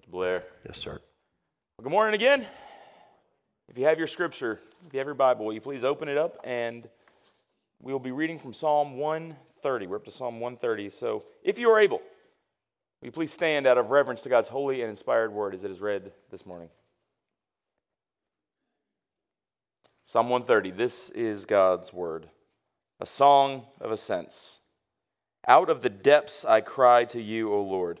Thank you, Blair. Yes, sir. Well, good morning again. If you have your scripture, if you have your Bible, will you please open it up and we'll be reading from Psalm 130. We're up to Psalm 130. So if you are able, will you please stand out of reverence to God's holy and inspired word as it is read this morning? Psalm 130. This is God's word, a song of ascents. Out of the depths I cry to you, O Lord.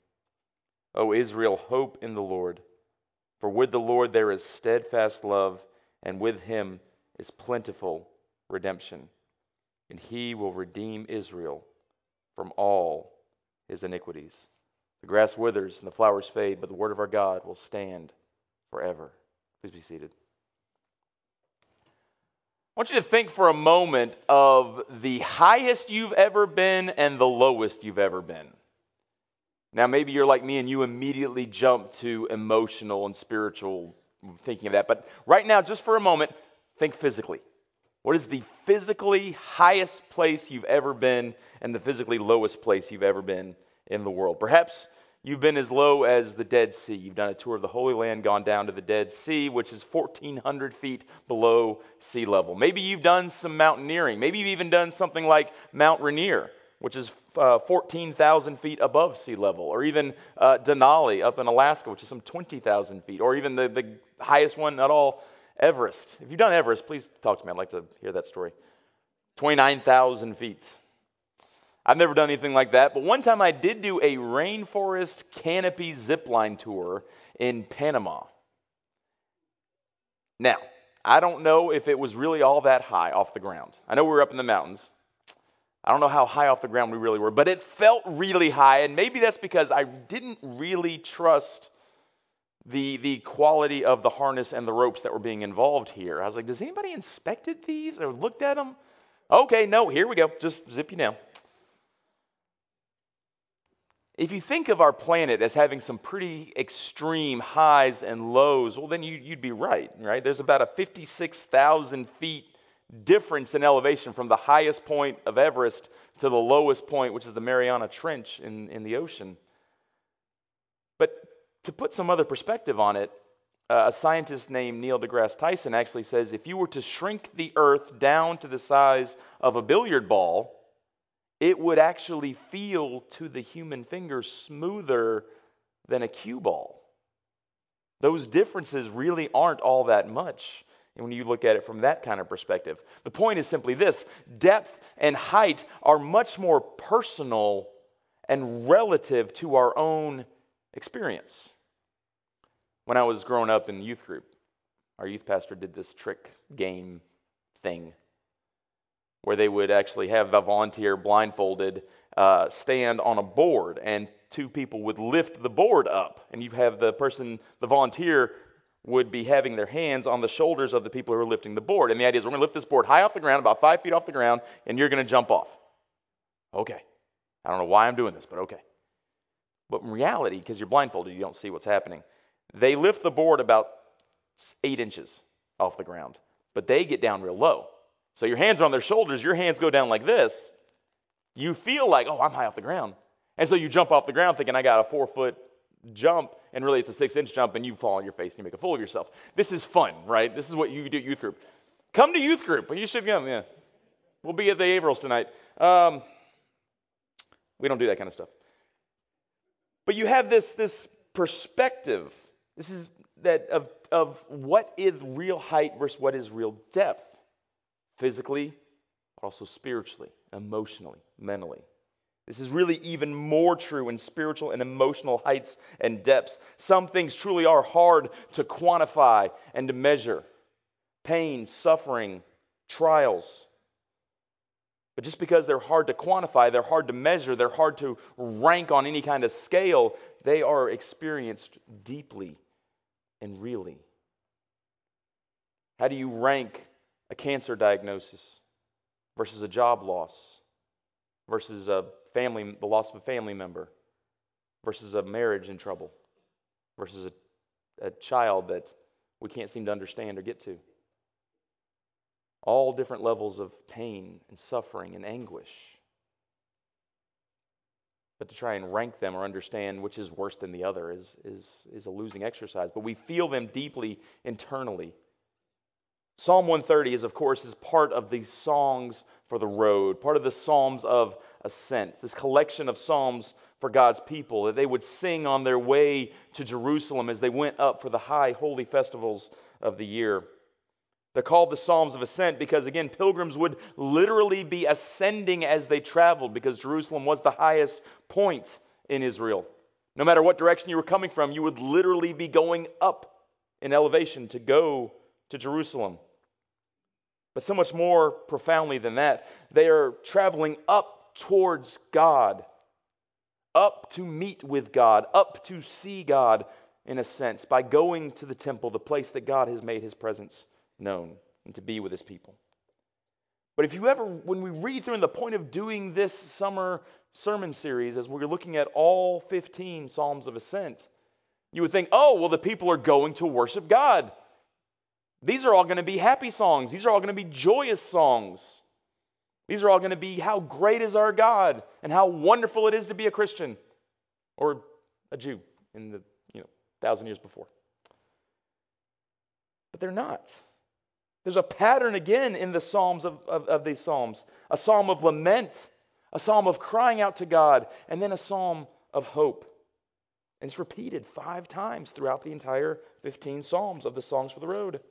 O Israel, hope in the Lord. For with the Lord there is steadfast love, and with him is plentiful redemption. And he will redeem Israel from all his iniquities. The grass withers and the flowers fade, but the word of our God will stand forever. Please be seated. I want you to think for a moment of the highest you've ever been and the lowest you've ever been. Now, maybe you're like me and you immediately jump to emotional and spiritual thinking of that. But right now, just for a moment, think physically. What is the physically highest place you've ever been and the physically lowest place you've ever been in the world? Perhaps you've been as low as the Dead Sea. You've done a tour of the Holy Land, gone down to the Dead Sea, which is 1,400 feet below sea level. Maybe you've done some mountaineering. Maybe you've even done something like Mount Rainier, which is uh, 14,000 feet above sea level, or even uh, Denali up in Alaska, which is some 20,000 feet, or even the, the highest one at all, Everest. If you've done Everest, please talk to me. I'd like to hear that story. 29,000 feet. I've never done anything like that, but one time I did do a rainforest canopy zipline tour in Panama. Now, I don't know if it was really all that high off the ground. I know we were up in the mountains, I don't know how high off the ground we really were, but it felt really high. And maybe that's because I didn't really trust the, the quality of the harness and the ropes that were being involved here. I was like, does anybody inspected these or looked at them? Okay, no, here we go. Just zip you down. If you think of our planet as having some pretty extreme highs and lows, well, then you, would be right, right? There's about a 56,000 feet difference in elevation from the highest point of Everest to the lowest point, which is the Mariana Trench in, in the ocean. But to put some other perspective on it, uh, a scientist named Neil deGrasse Tyson actually says if you were to shrink the Earth down to the size of a billiard ball, it would actually feel to the human finger smoother than a cue ball. Those differences really aren't all that much. And when you look at it from that kind of perspective, the point is simply this depth and height are much more personal and relative to our own experience. When I was growing up in youth group, our youth pastor did this trick game thing where they would actually have a volunteer blindfolded uh, stand on a board and two people would lift the board up and you have the person the volunteer would be having their hands on the shoulders of the people who are lifting the board. And the idea is we're going to lift this board high off the ground, about five feet off the ground, and you're going to jump off. Okay. I don't know why I'm doing this, but okay. But in reality, because you're blindfolded, you don't see what's happening. They lift the board about eight inches off the ground, but they get down real low. So your hands are on their shoulders, your hands go down like this. You feel like, oh, I'm high off the ground. And so you jump off the ground thinking, I got a four foot jump, and really it's a six inch jump, and you fall on your face and you make a fool of yourself. This is fun, right? This is what you do at youth group. Come to youth group. You should come, yeah. We'll be at the Averils tonight. Um, we don't do that kind of stuff. But you have this, this perspective. This is that of, of what is real height versus what is real depth, physically, but also spiritually, emotionally, mentally. This is really even more true in spiritual and emotional heights and depths. Some things truly are hard to quantify and to measure pain, suffering, trials. But just because they're hard to quantify, they're hard to measure, they're hard to rank on any kind of scale, they are experienced deeply and really? How do you rank a cancer diagnosis versus a job loss versus a family the loss of a family member versus a marriage in trouble versus a, a child that we can't seem to understand or get to? All different levels of pain and suffering and anguish but to try and rank them or understand which is worse than the other is, is, is a losing exercise. But we feel them deeply internally. Psalm 130 is, of course, is part of these songs for the road, part of the Psalms of Ascent, this collection of psalms for God's people that they would sing on their way to Jerusalem as they went up for the high holy festivals of the year. They're called the Psalms of Ascent because, again, pilgrims would literally be ascending as they traveled because Jerusalem was the highest point in Israel. No matter what direction you were coming from, you would literally be going up in elevation to go to Jerusalem. But so much more profoundly than that, they are traveling up towards God, up to meet with God, up to see God, in a sense, by going to the temple, the place that God has made his presence known and to be with his people. But if you ever, when we read through, and the point of doing this summer sermon series, as we're looking at all 15 Psalms of Ascent, you would think, oh, well, the people are going to worship God. These are all going to be happy songs. These are all going to be joyous songs. These are all going to be how great is our God and how wonderful it is to be a Christian or a Jew in the you know thousand years before. But they're not. There's a pattern again in the Psalms of, of, of, these Psalms a psalm of lament, a psalm of crying out to God, and then a psalm of hope. And it's repeated five times throughout the entire 15 Psalms of the Songs for the Road.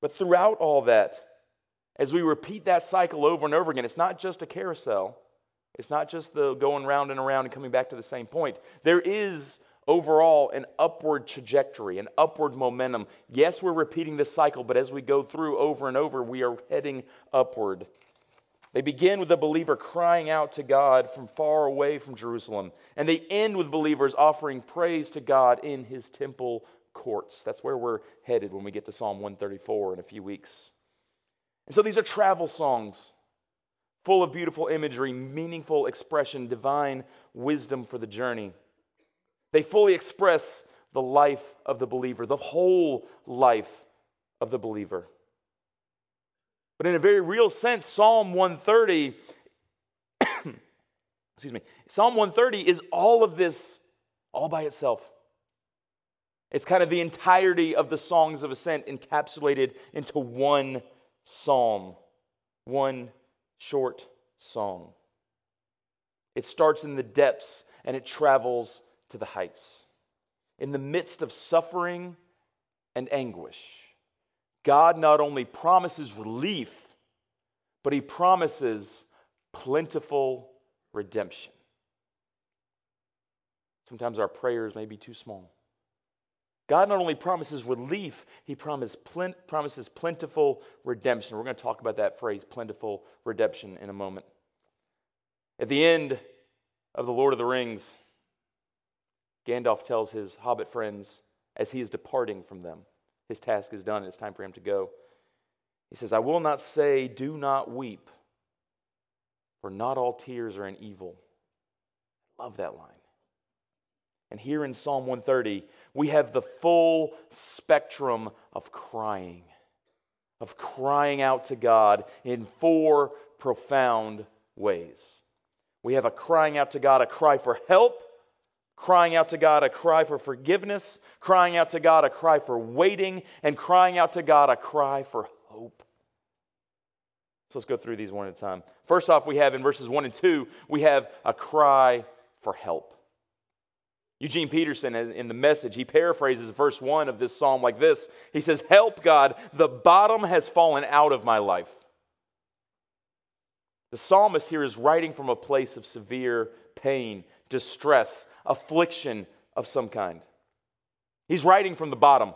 But throughout all that, as we repeat that cycle over and over again, it's not just a carousel. It's not just the going round and around and coming back to the same point. There is overall an upward trajectory, an upward momentum. Yes, we're repeating this cycle, but as we go through over and over, we are heading upward. They begin with the believer crying out to God from far away from Jerusalem, and they end with believers offering praise to God in his temple courts. That's where we're headed when we get to Psalm 134 in a few weeks. And so these are travel songs full of beautiful imagery, meaningful expression, divine wisdom for the journey. They fully express the life of the believer, the whole life of the believer. But in a very real sense, Psalm 130, excuse me, Psalm 130 is all of this all by itself. It's kind of the entirety of the songs of ascent encapsulated into one psalm, one short song. It starts in the depths and it travels to the heights. In the midst of suffering and anguish, God not only promises relief, but He promises plentiful redemption. Sometimes our prayers may be too small. God not only promises relief, He promises, plentiful redemption. We're going to talk about that phrase, plentiful redemption, in a moment. At the end of The Lord of the Rings, Gandalf tells his hobbit friends as he is departing from them, his task is done, it's time for him to go. He says, I will not say, do not weep, for not all tears are in evil. I love that line. And here in Psalm 130, we have the full spectrum of crying, of crying out to God in four profound ways. We have a crying out to God, a cry for help, crying out to God a cry for forgiveness, crying out to God a cry for waiting, and crying out to God a cry for hope. So let's go through these one at a time. First off, we have in verses 1 and 2, we have a cry for help. Eugene Peterson, in the message, he paraphrases verse 1 of this psalm like this He says, Help, God, the bottom has fallen out of my life. The psalmist here is writing from a place of severe pain, distress, affliction of some kind. He's writing from the bottom.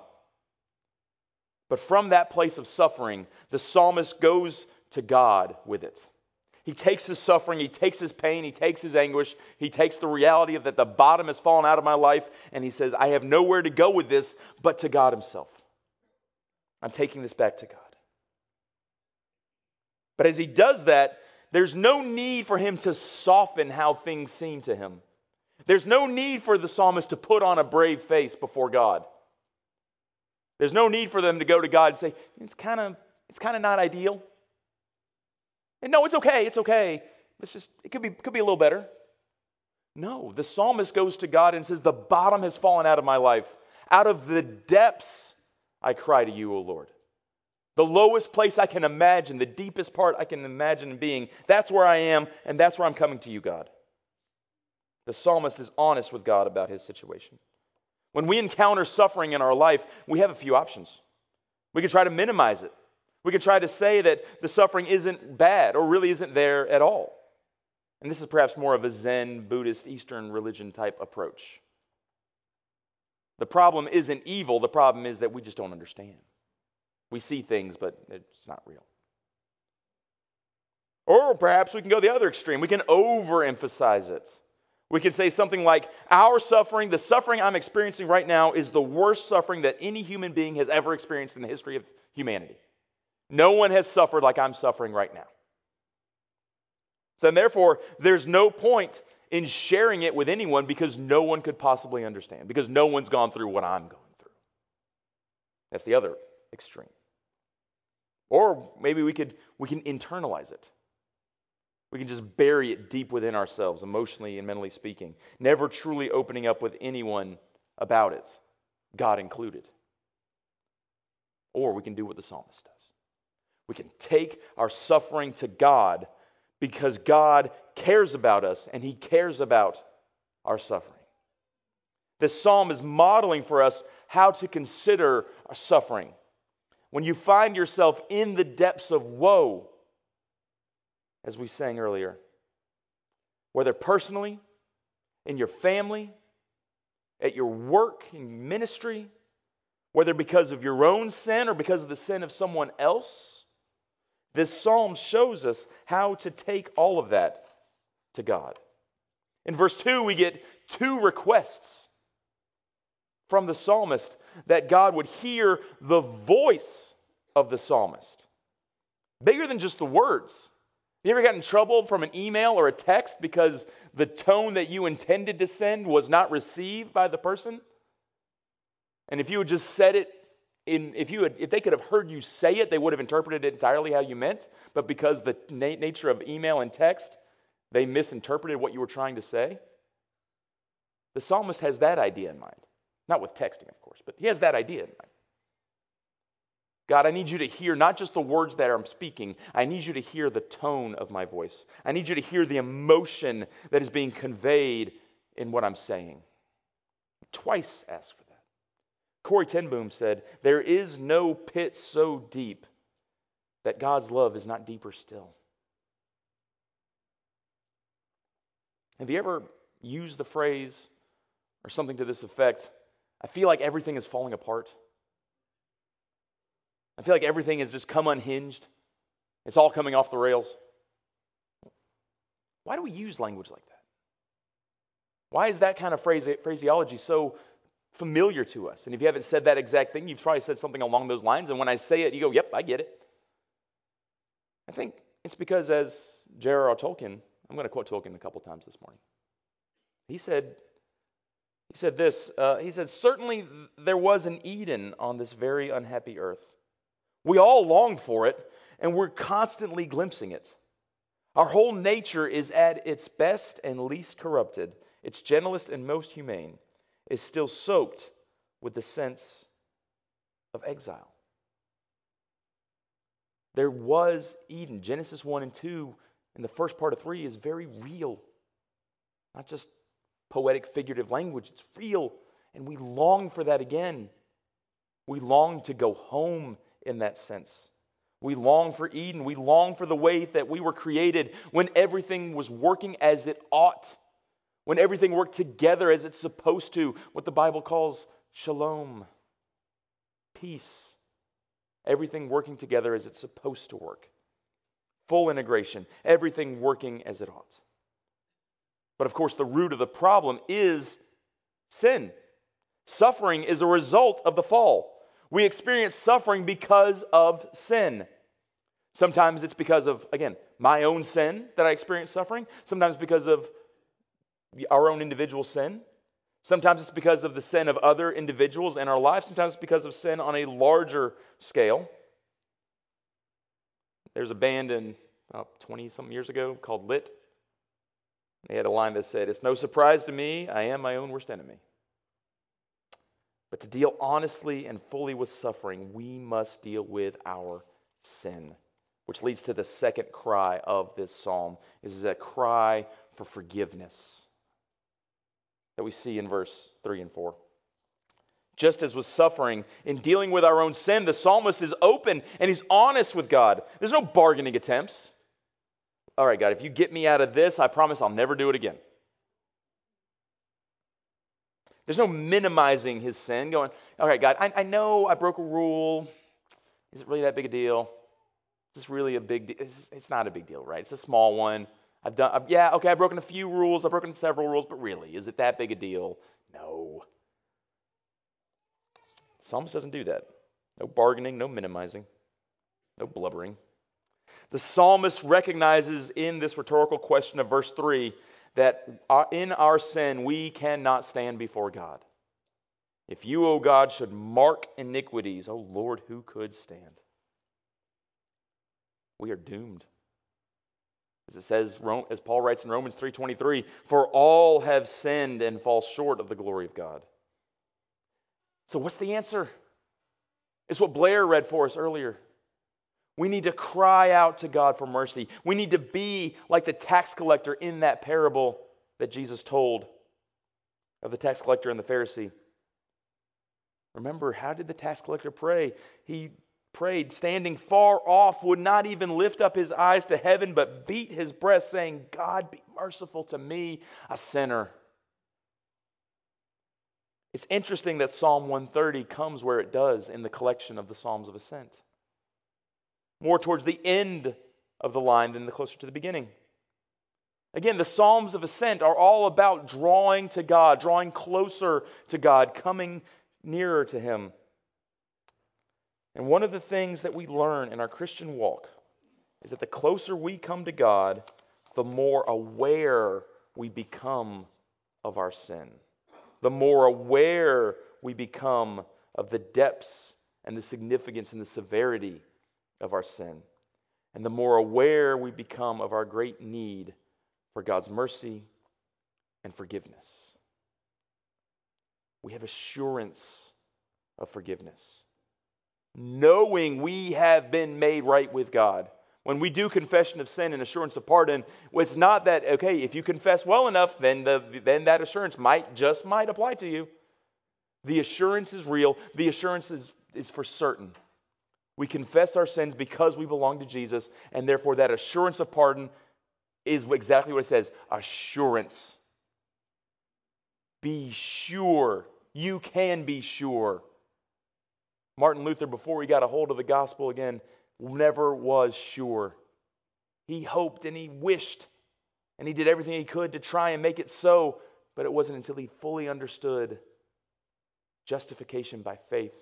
But from that place of suffering, the psalmist goes to God with it. He takes his suffering, he takes his pain, he takes his anguish, he takes the reality of that the bottom has fallen out of my life, and he says, I have nowhere to go with this but to God himself. I'm taking this back to God. But as he does that, there's no need for him to soften how things seem to him. There's no need for the psalmist to put on a brave face before God. There's no need for them to go to God and say, it's kind of it's kind of not ideal. And no, it's okay, it's okay. It's just it could be could be a little better. No, the psalmist goes to God and says, The bottom has fallen out of my life. Out of the depths I cry to you, O Lord. The lowest place I can imagine, the deepest part I can imagine being, that's where I am, and that's where I'm coming to you, God. The psalmist is honest with God about his situation. When we encounter suffering in our life, we have a few options. We can try to minimize it. We can try to say that the suffering isn't bad or really isn't there at all. And this is perhaps more of a Zen, Buddhist, Eastern religion type approach. The problem isn't evil, the problem is that we just don't understand. We see things, but it's not real. Or perhaps we can go the other extreme. We can overemphasize it. We can say something like, Our suffering, the suffering I'm experiencing right now, is the worst suffering that any human being has ever experienced in the history of humanity. No one has suffered like I'm suffering right now. So, therefore, there's no point in sharing it with anyone because no one could possibly understand, because no one's gone through what I'm going through. That's the other extreme. Or maybe we could we can internalize it. We can just bury it deep within ourselves, emotionally and mentally speaking, never truly opening up with anyone about it, God included. Or we can do what the psalmist does. We can take our suffering to God because God cares about us and He cares about our suffering. This psalm is modeling for us how to consider our suffering. When you find yourself in the depths of woe, as we sang earlier. Whether personally, in your family, at your work, in ministry, whether because of your own sin or because of the sin of someone else, this psalm shows us how to take all of that to God. In verse 2, we get two requests from the psalmist that God would hear the voice of the psalmist. Bigger than just the words. You ever got in trouble from an email or a text because the tone that you intended to send was not received by the person? And if you had just said it in, if you had, if they could have heard you say it, they would have interpreted it entirely how you meant. But because the na- nature of email and text, they misinterpreted what you were trying to say. The psalmist has that idea in mind, not with texting, of course, but he has that idea in mind. God, I need you to hear not just the words that I'm speaking, I need you to hear the tone of my voice. I need you to hear the emotion that is being conveyed in what I'm saying. Twice ask for that. Corrie ten Boom said, There is no pit so deep that God's love is not deeper still. Have you ever used the phrase or something to this effect? I feel like everything is falling apart. I feel like everything has just come unhinged. It's all coming off the rails. Why do we use language like that? Why is that kind of phrase, phraseology so familiar to us? And if you haven't said that exact thing, you've probably said something along those lines. And when I say it, you go, yep, I get it. I think it's because, as J.R.R. Tolkien, I'm going to quote Tolkien a couple times this morning. He said, he said this. Uh, he said, certainly there was an Eden on this very unhappy earth. We all long for it, and we're constantly glimpsing it. Our whole nature is at its best and least corrupted, its gentlest and most humane, is still soaked with the sense of exile. There was Eden. Genesis 1 and 2 and the first part of 3 is very real. Not just poetic, figurative language, it's real. And we long for that again. We long to go home in that sense. We long for Eden. We long for the way that we were created when everything was working as it ought, when everything worked together as it's supposed to, what the Bible calls shalom, peace. Everything working together as it's supposed to work. full integration, everything working as it ought. But of course, the root of the problem is sin. Suffering is a result of the fall. We experience suffering because of sin. Sometimes it's because of, again, my own sin that I experience suffering. Sometimes because of our own individual sin. Sometimes it's because of the sin of other individuals in our lives. Sometimes it's because of sin on a larger scale. There's a band in 20 something years ago called Lit. They had a line that said, It's no surprise to me, I am my own worst enemy. But to deal honestly and fully with suffering, we must deal with our sin, which leads to the second cry of this psalm This is a cry for forgiveness that we see in verse 3 and 4. Just as with suffering, in dealing with our own sin, the psalmist is open and he's honest with God. There's no bargaining attempts. All right, God, if you get me out of this, I promise I'll never do it again. There's no minimizing his sin, going, all right, God, I, I know I broke a rule. Is it really that big a deal? Is this really a big deal? It's, it's, not a big deal, right? It's a small one. I've done, I've, yeah, okay, I've broken a few rules. I've broken several rules, but really, is it that big a deal? No. Psalms doesn't do that. No bargaining, no minimizing, no blubbering. The psalmist recognizes in this rhetorical question of verse 3 that uh, in our sin we cannot stand before God. If you, O God, should mark iniquities, O Lord, who could stand? We are doomed. As it says, as Paul writes in Romans 3:23, for all have sinned and fall short of the glory of God. So what's the answer? It's what Blair read for us earlier. We need to cry out to God for mercy. We need to be like the tax collector in that parable that Jesus told of the tax collector and the Pharisee. Remember, how did the tax collector pray? He prayed, standing far off, would not even lift up his eyes to heaven, but beat his breast, saying, God, be merciful to me, a sinner. It's interesting that Psalm 130 comes where it does in the collection of the Psalms of Ascent more towards the end of the line than the closer to the beginning. Again, the Psalms of Ascent are all about drawing to God, drawing closer to God, coming nearer to Him. And one of the things that we learn in our Christian walk is that the closer we come to God, the more aware we become of our sin, the more aware we become of the depths and the significance and the severity of our sin, and the more aware we become of our great need for God's mercy and forgiveness. We have assurance of forgiveness, knowing we have been made right with God. When we do confession of sin and assurance of pardon, it's not that, okay, if you confess well enough, then, the, then that assurance might, just might apply to you. The assurance is real. The assurance is, is for certain. We confess our sins because we belong to Jesus, and therefore that assurance of pardon is exactly what it says assurance. Be sure. You can be sure. Martin Luther, before he got a hold of the gospel again, never was sure. He hoped and he wished, and he did everything he could to try and make it so, but it wasn't until he fully understood justification by faith.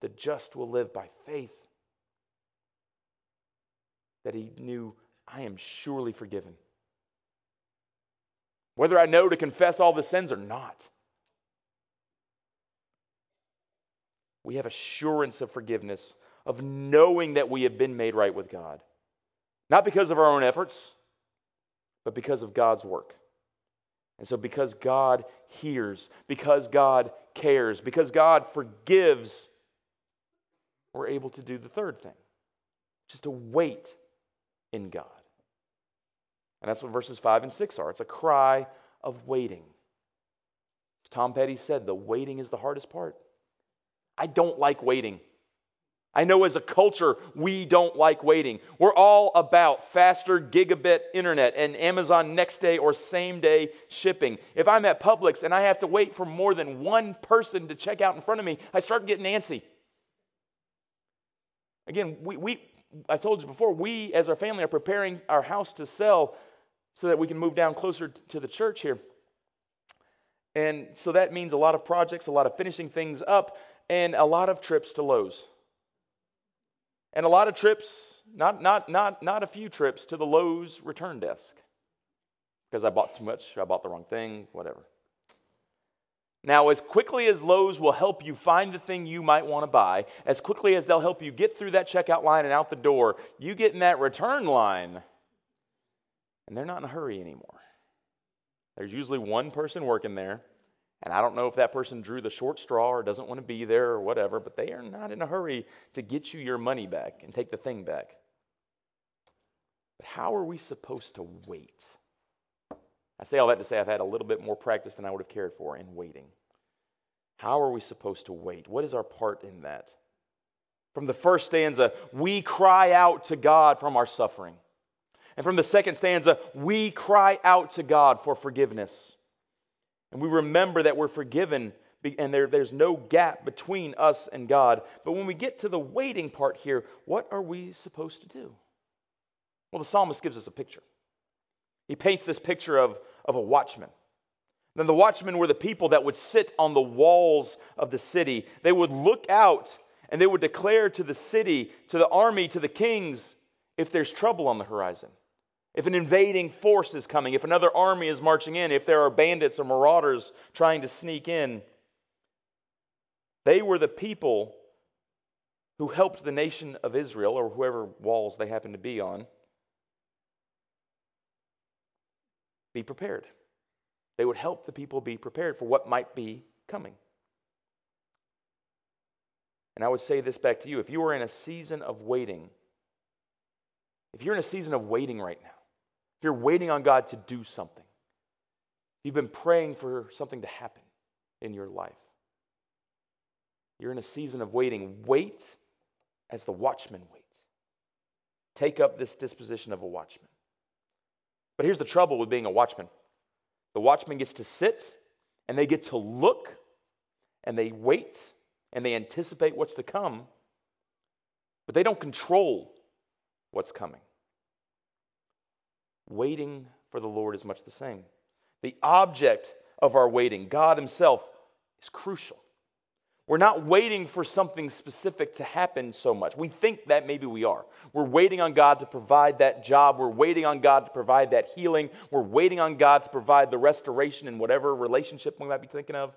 The just will live by faith that he knew, I am surely forgiven. Whether I know to confess all the sins or not. We have assurance of forgiveness, of knowing that we have been made right with God. Not because of our own efforts, but because of God's work. And so, because God hears, because God cares, because God forgives, we're able to do the third thing, just to wait in God. And that's what verses 5 and 6 are. It's a cry of waiting. As Tom Petty said, the waiting is the hardest part. I don't like waiting. I know as a culture, we don't like waiting. We're all about faster gigabit internet and Amazon next day or same day shipping. If I'm at Publix and I have to wait for more than one person to check out in front of me, I start getting antsy. Again, we, we, I told you before, we as our family are preparing our house to sell so that we can move down closer to the church here. And so that means a lot of projects, a lot of finishing things up, and a lot of trips to Lowe's. And a lot of trips, not, not, not, not a few trips, to the Lowe's return desk. Because I bought too much, I bought the wrong thing, whatever. Now, as quickly as Lowe's will help you find the thing you might want to buy, as quickly as they'll help you get through that checkout line and out the door, you get in that return line, and they're not in a hurry anymore. There's usually one person working there, and I don't know if that person drew the short straw or doesn't want to be there or whatever, but they are not in a hurry to get you your money back and take the thing back. But how are we supposed to wait? I say all that to say I've had a little bit more practice than I would have cared for in waiting. How are we supposed to wait? What is our part in that? From the first stanza, we cry out to God from our suffering. And from the second stanza, we cry out to God for forgiveness. And we remember that we're forgiven and there, there's no gap between us and God. But when we get to the waiting part here, what are we supposed to do? Well, the psalmist gives us a picture. He paints this picture of, of a watchman. Then the watchmen were the people that would sit on the walls of the city. They would look out and they would declare to the city, to the army, to the kings, if there's trouble on the horizon. If an invading force is coming, if another army is marching in, if there are bandits or marauders trying to sneak in, they were the people who helped the nation of Israel, or whoever walls they happen to be on, be prepared. They would help the people be prepared for what might be coming. And I would say this back to you if you are in a season of waiting, if you're in a season of waiting right now, if you're waiting on God to do something, you've been praying for something to happen in your life, you're in a season of waiting. Wait as the watchman waits. Take up this disposition of a watchman. But here's the trouble with being a watchman the watchman gets to sit and they get to look and they wait and they anticipate what's to come, but they don't control what's coming. Waiting for the Lord is much the same. The object of our waiting, God Himself, is crucial. We're not waiting for something specific to happen so much. We think that maybe we are. We're waiting on God to provide that job. We're waiting on God to provide that healing. We're waiting on God to provide the restoration in whatever relationship we might be thinking of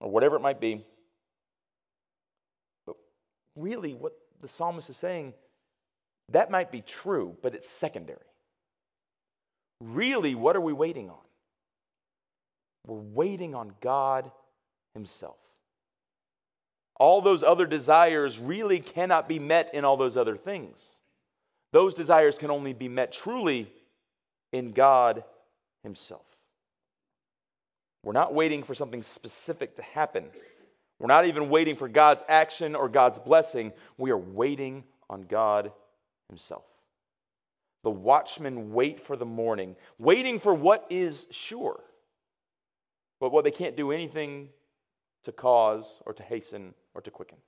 or whatever it might be. But really, what the psalmist is saying, that might be true, but it's secondary. Really, what are we waiting on? We're waiting on God Himself. All those other desires really cannot be met in all those other things. Those desires can only be met truly in God Himself. We're not waiting for something specific to happen. We're not even waiting for God's action or God's blessing. We are waiting on God Himself. The watchmen wait for the morning, waiting for what is sure, but what they can't do anything to cause or to hasten or to quicken.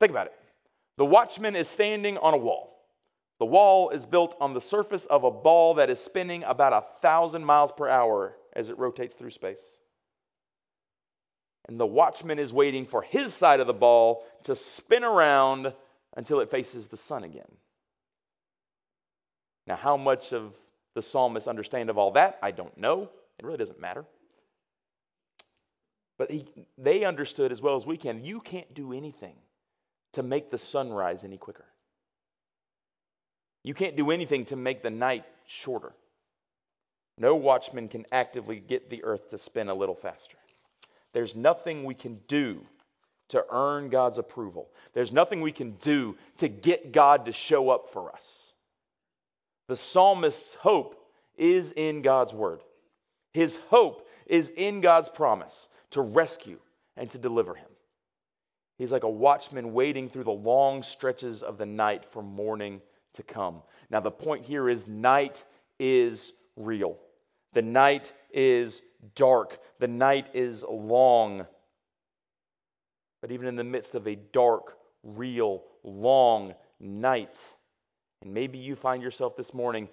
Think about it. The watchman is standing on a wall. The wall is built on the surface of a ball that is spinning about a thousand miles per hour as it rotates through space. And the watchman is waiting for his side of the ball to spin around until it faces the sun again. Now, how much of the psalmist understand of all that? I don't know. It really doesn't matter. But he, they understood as well as we can you can't do anything to make the sun rise any quicker. You can't do anything to make the night shorter. No watchman can actively get the earth to spin a little faster. There's nothing we can do to earn God's approval. There's nothing we can do to get God to show up for us. The psalmist's hope is in God's word. His hope is in God's promise to rescue and to deliver him. He's like a watchman waiting through the long stretches of the night for morning to come. Now, the point here is night is real. The night is dark. The night is long. But even in the midst of a dark, real, long night. And maybe you find yourself this morning,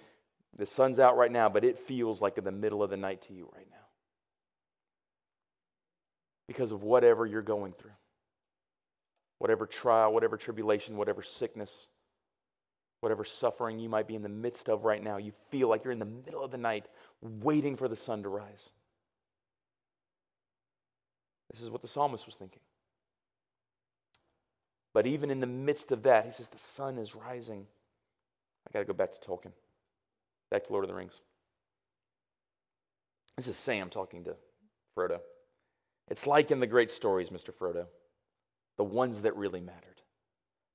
the sun's out right now, but it feels like in the middle of the night to you right now. Because of whatever you're going through, whatever trial, whatever tribulation, whatever sickness, whatever suffering you might be in the midst of right now, you feel like you're in the middle of the night waiting for the sun to rise. This is what the psalmist was thinking. But even in the midst of that, he says, The sun is rising. I got to go back to Tolkien, back to Lord of the Rings. This is Sam talking to Frodo. It's like in the great stories, Mr. Frodo, the ones that really mattered.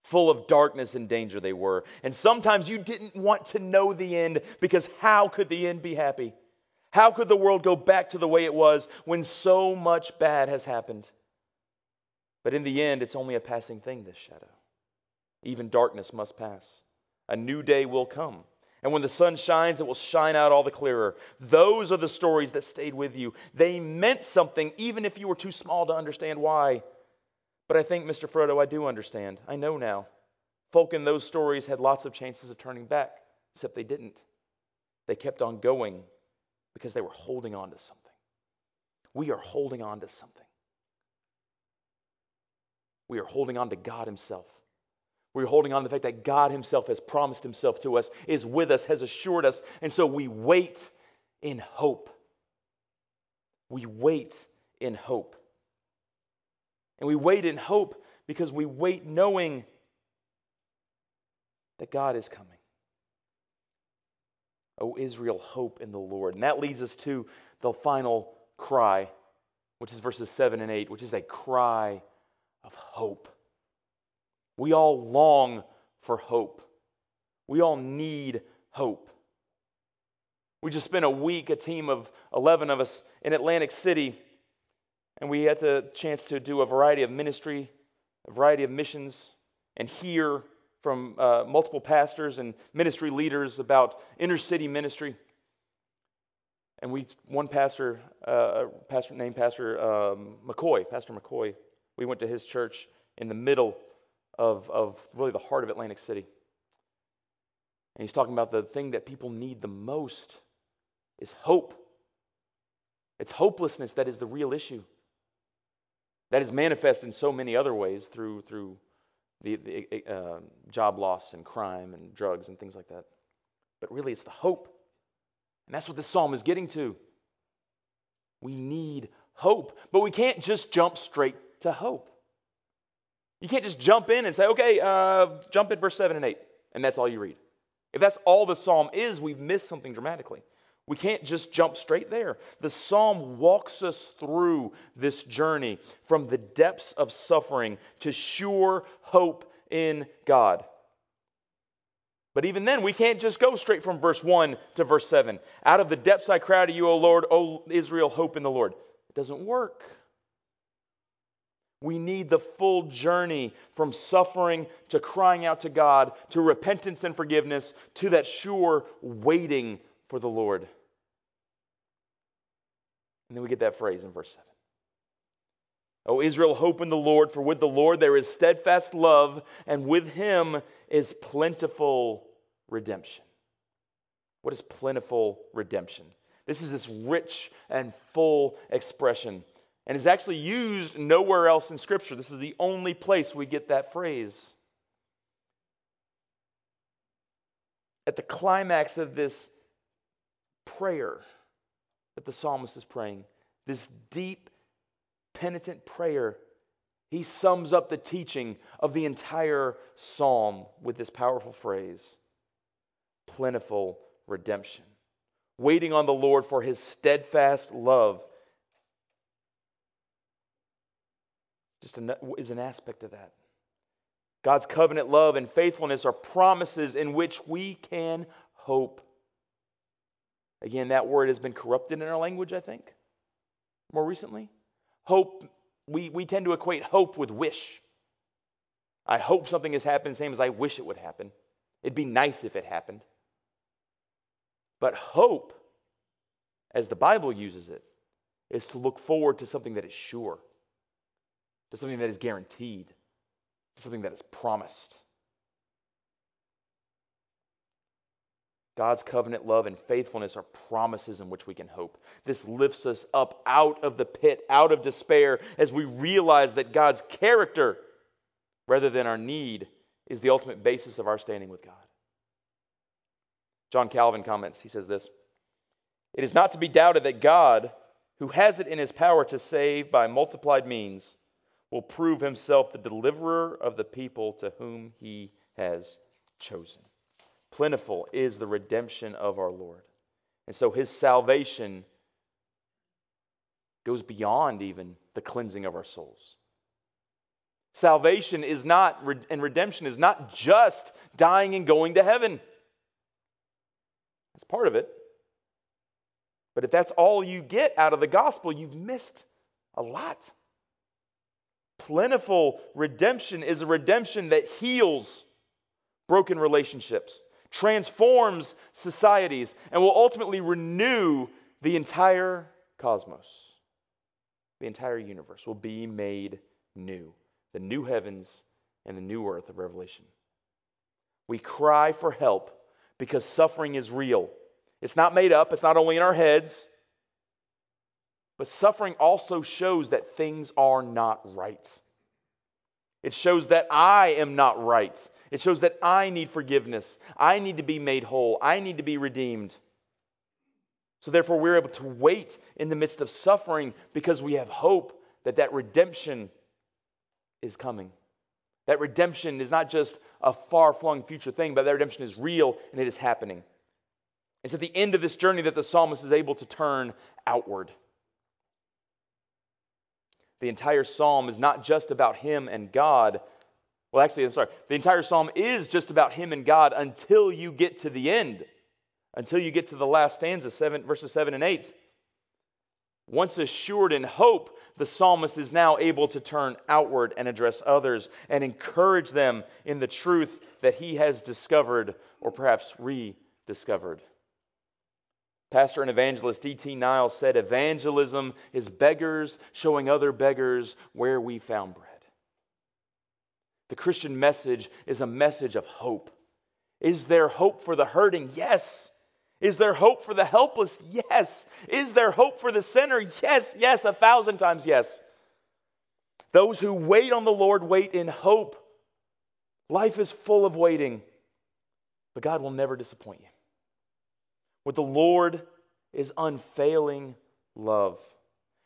Full of darkness and danger they were. And sometimes you didn't want to know the end because how could the end be happy? How could the world go back to the way it was when so much bad has happened? But in the end, it's only a passing thing, this shadow. Even darkness must pass. A new day will come. And when the sun shines, it will shine out all the clearer. Those are the stories that stayed with you. They meant something, even if you were too small to understand why. But I think, Mr. Frodo, I do understand. I know now. Folk in those stories had lots of chances of turning back, except they didn't. They kept on going because they were holding on to something. We are holding on to something. We are holding on to God Himself. We're holding on to the fact that God Himself has promised Himself to us, is with us, has assured us, and so we wait in hope. We wait in hope. And we wait in hope because we wait knowing that God is coming. O Israel, hope in the Lord. And that leads us to the final cry, which is verses 7 and 8, which is a cry of hope. We all long for hope. We all need hope. We just spent a week, a team of 11 of us in Atlantic City, and we had the chance to do a variety of ministry, a variety of missions, and hear from uh, multiple pastors and ministry leaders about inner city ministry. And we, one pastor, uh, pastor named Pastor um, McCoy, Pastor McCoy, we went to his church in the middle of, of really the heart of Atlantic City. And he's talking about the thing that people need the most is hope. It's hopelessness that is the real issue. That is manifest in so many other ways through, through the, the uh, job loss and crime and drugs and things like that. But really, it's the hope. And that's what this psalm is getting to. We need hope, but we can't just jump straight to hope. You can't just jump in and say, okay, uh, jump in verse 7 and 8, and that's all you read. If that's all the psalm is, we've missed something dramatically. We can't just jump straight there. The psalm walks us through this journey from the depths of suffering to sure hope in God. But even then, we can't just go straight from verse 1 to verse 7. Out of the depths I cry to you, O Lord, O Israel, hope in the Lord. It doesn't work. We need the full journey from suffering to crying out to God to repentance and forgiveness to that sure waiting for the Lord. And then we get that phrase in verse 7. O Israel, hope in the Lord, for with the Lord there is steadfast love, and with him is plentiful redemption. What is plentiful redemption? This is this rich and full expression, and is actually used nowhere else in Scripture. This is the only place we get that phrase. At the climax of this prayer that the psalmist is praying, this deep, penitent prayer, he sums up the teaching of the entire psalm with this powerful phrase plentiful redemption. Waiting on the Lord for his steadfast love just is an aspect of that. God's covenant love and faithfulness are promises in which we can hope. Again, that word has been corrupted in our language, I think, more recently. Hope, we, we tend to equate hope with wish. I hope something has happened, same as I wish it would happen. It'd be nice if it happened. But hope, as the Bible uses it, is to look forward to something that is sure, to something that is guaranteed, to something that is promised. God's covenant love and faithfulness are promises in which we can hope. This lifts us up out of the pit, out of despair, as we realize that God's character, rather than our need, is the ultimate basis of our standing with God. John Calvin comments, he says this It is not to be doubted that God, who has it in his power to save by multiplied means, will prove himself the deliverer of the people to whom he has chosen. Plentiful is the redemption of our Lord. And so his salvation goes beyond even the cleansing of our souls. Salvation is not, and redemption is not just dying and going to heaven. That's part of it. But if that's all you get out of the gospel, you've missed a lot. Plentiful redemption is a redemption that heals broken relationships, transforms societies, and will ultimately renew the entire cosmos. The entire universe will be made new. The new heavens and the new earth of Revelation. We cry for help because suffering is real. It's not made up, it's not only in our heads, but suffering also shows that things are not right. It shows that I am not right. It shows that I need forgiveness. I need to be made whole. I need to be redeemed. So, therefore, we're able to wait in the midst of suffering because we have hope that that redemption is coming. That redemption is not just a far flung future thing, but that redemption is real and it is happening. It's at the end of this journey that the psalmist is able to turn outward. The entire psalm is not just about him and God, well, actually, I'm sorry. The entire psalm is just about him and God until you get to the end, until you get to the last stanza, seven, verses 7 and 8. Once assured in hope, the psalmist is now able to turn outward and address others and encourage them in the truth that he has discovered or perhaps rediscovered. Pastor and evangelist D.T. Niles said, Evangelism is beggars showing other beggars where we found bread. The Christian message is a message of hope. Is there hope for the hurting? Yes. Is there hope for the helpless? Yes. Is there hope for the sinner? Yes, yes, a thousand times yes. Those who wait on the Lord wait in hope. Life is full of waiting, but God will never disappoint you. With the Lord is unfailing love,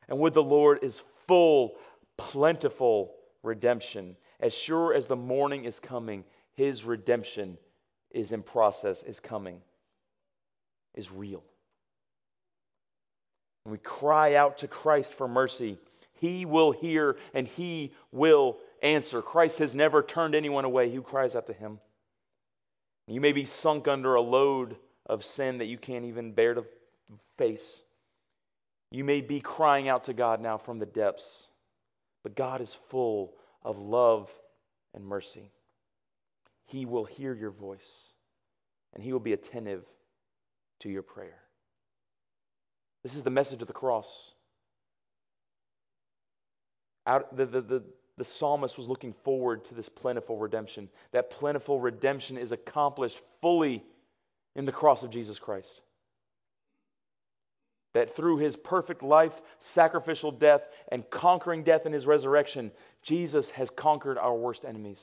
and with the Lord is full, plentiful redemption. As sure as the morning is coming, his redemption is in process, is coming, is real. When we cry out to Christ for mercy, he will hear and he will answer. Christ has never turned anyone away who cries out to him. You may be sunk under a load of sin that you can't even bear to face. You may be crying out to God now from the depths, but God is full of love and mercy. He will hear your voice and he will be attentive to your prayer. This is the message of the cross. Out, the, the, the, the psalmist was looking forward to this plentiful redemption. That plentiful redemption is accomplished fully in the cross of Jesus Christ that through his perfect life, sacrificial death, and conquering death in his resurrection, Jesus has conquered our worst enemies.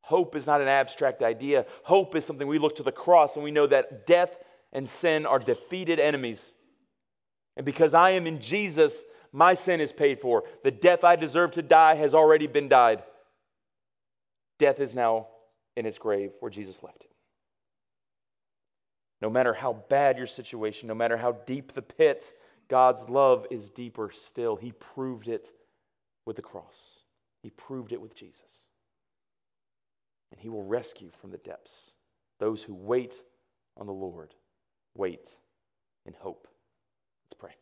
Hope is not an abstract idea. Hope is something we look to the cross and we know that death and sin are defeated enemies. And because I am in Jesus, my sin is paid for. The death I deserve to die has already been died. Death is now in its grave where Jesus left it. No matter how bad your situation, no matter how deep the pit, God's love is deeper still. He proved it with the cross, He proved it with Jesus. And He will rescue from the depths those who wait on the Lord, wait in hope. Let's pray.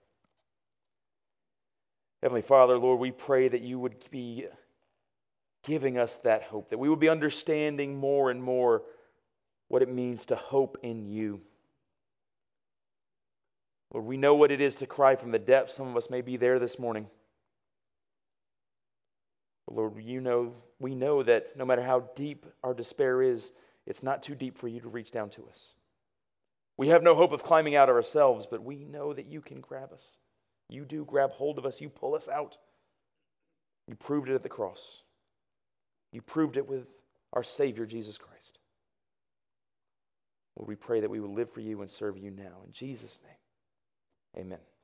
Heavenly Father, Lord, we pray that you would be giving us that hope, that we would be understanding more and more what it means to hope in you. Lord, we know what it is to cry from the depths. Some of us may be there this morning. But Lord, you know, we know that no matter how deep our despair is, it's not too deep for you to reach down to us. We have no hope of climbing out of ourselves, but we know that you can grab us. You do grab hold of us, you pull us out. You proved it at the cross. You proved it with our Savior, Jesus Christ. Lord, we pray that we will live for you and serve you now. In Jesus' name, amen.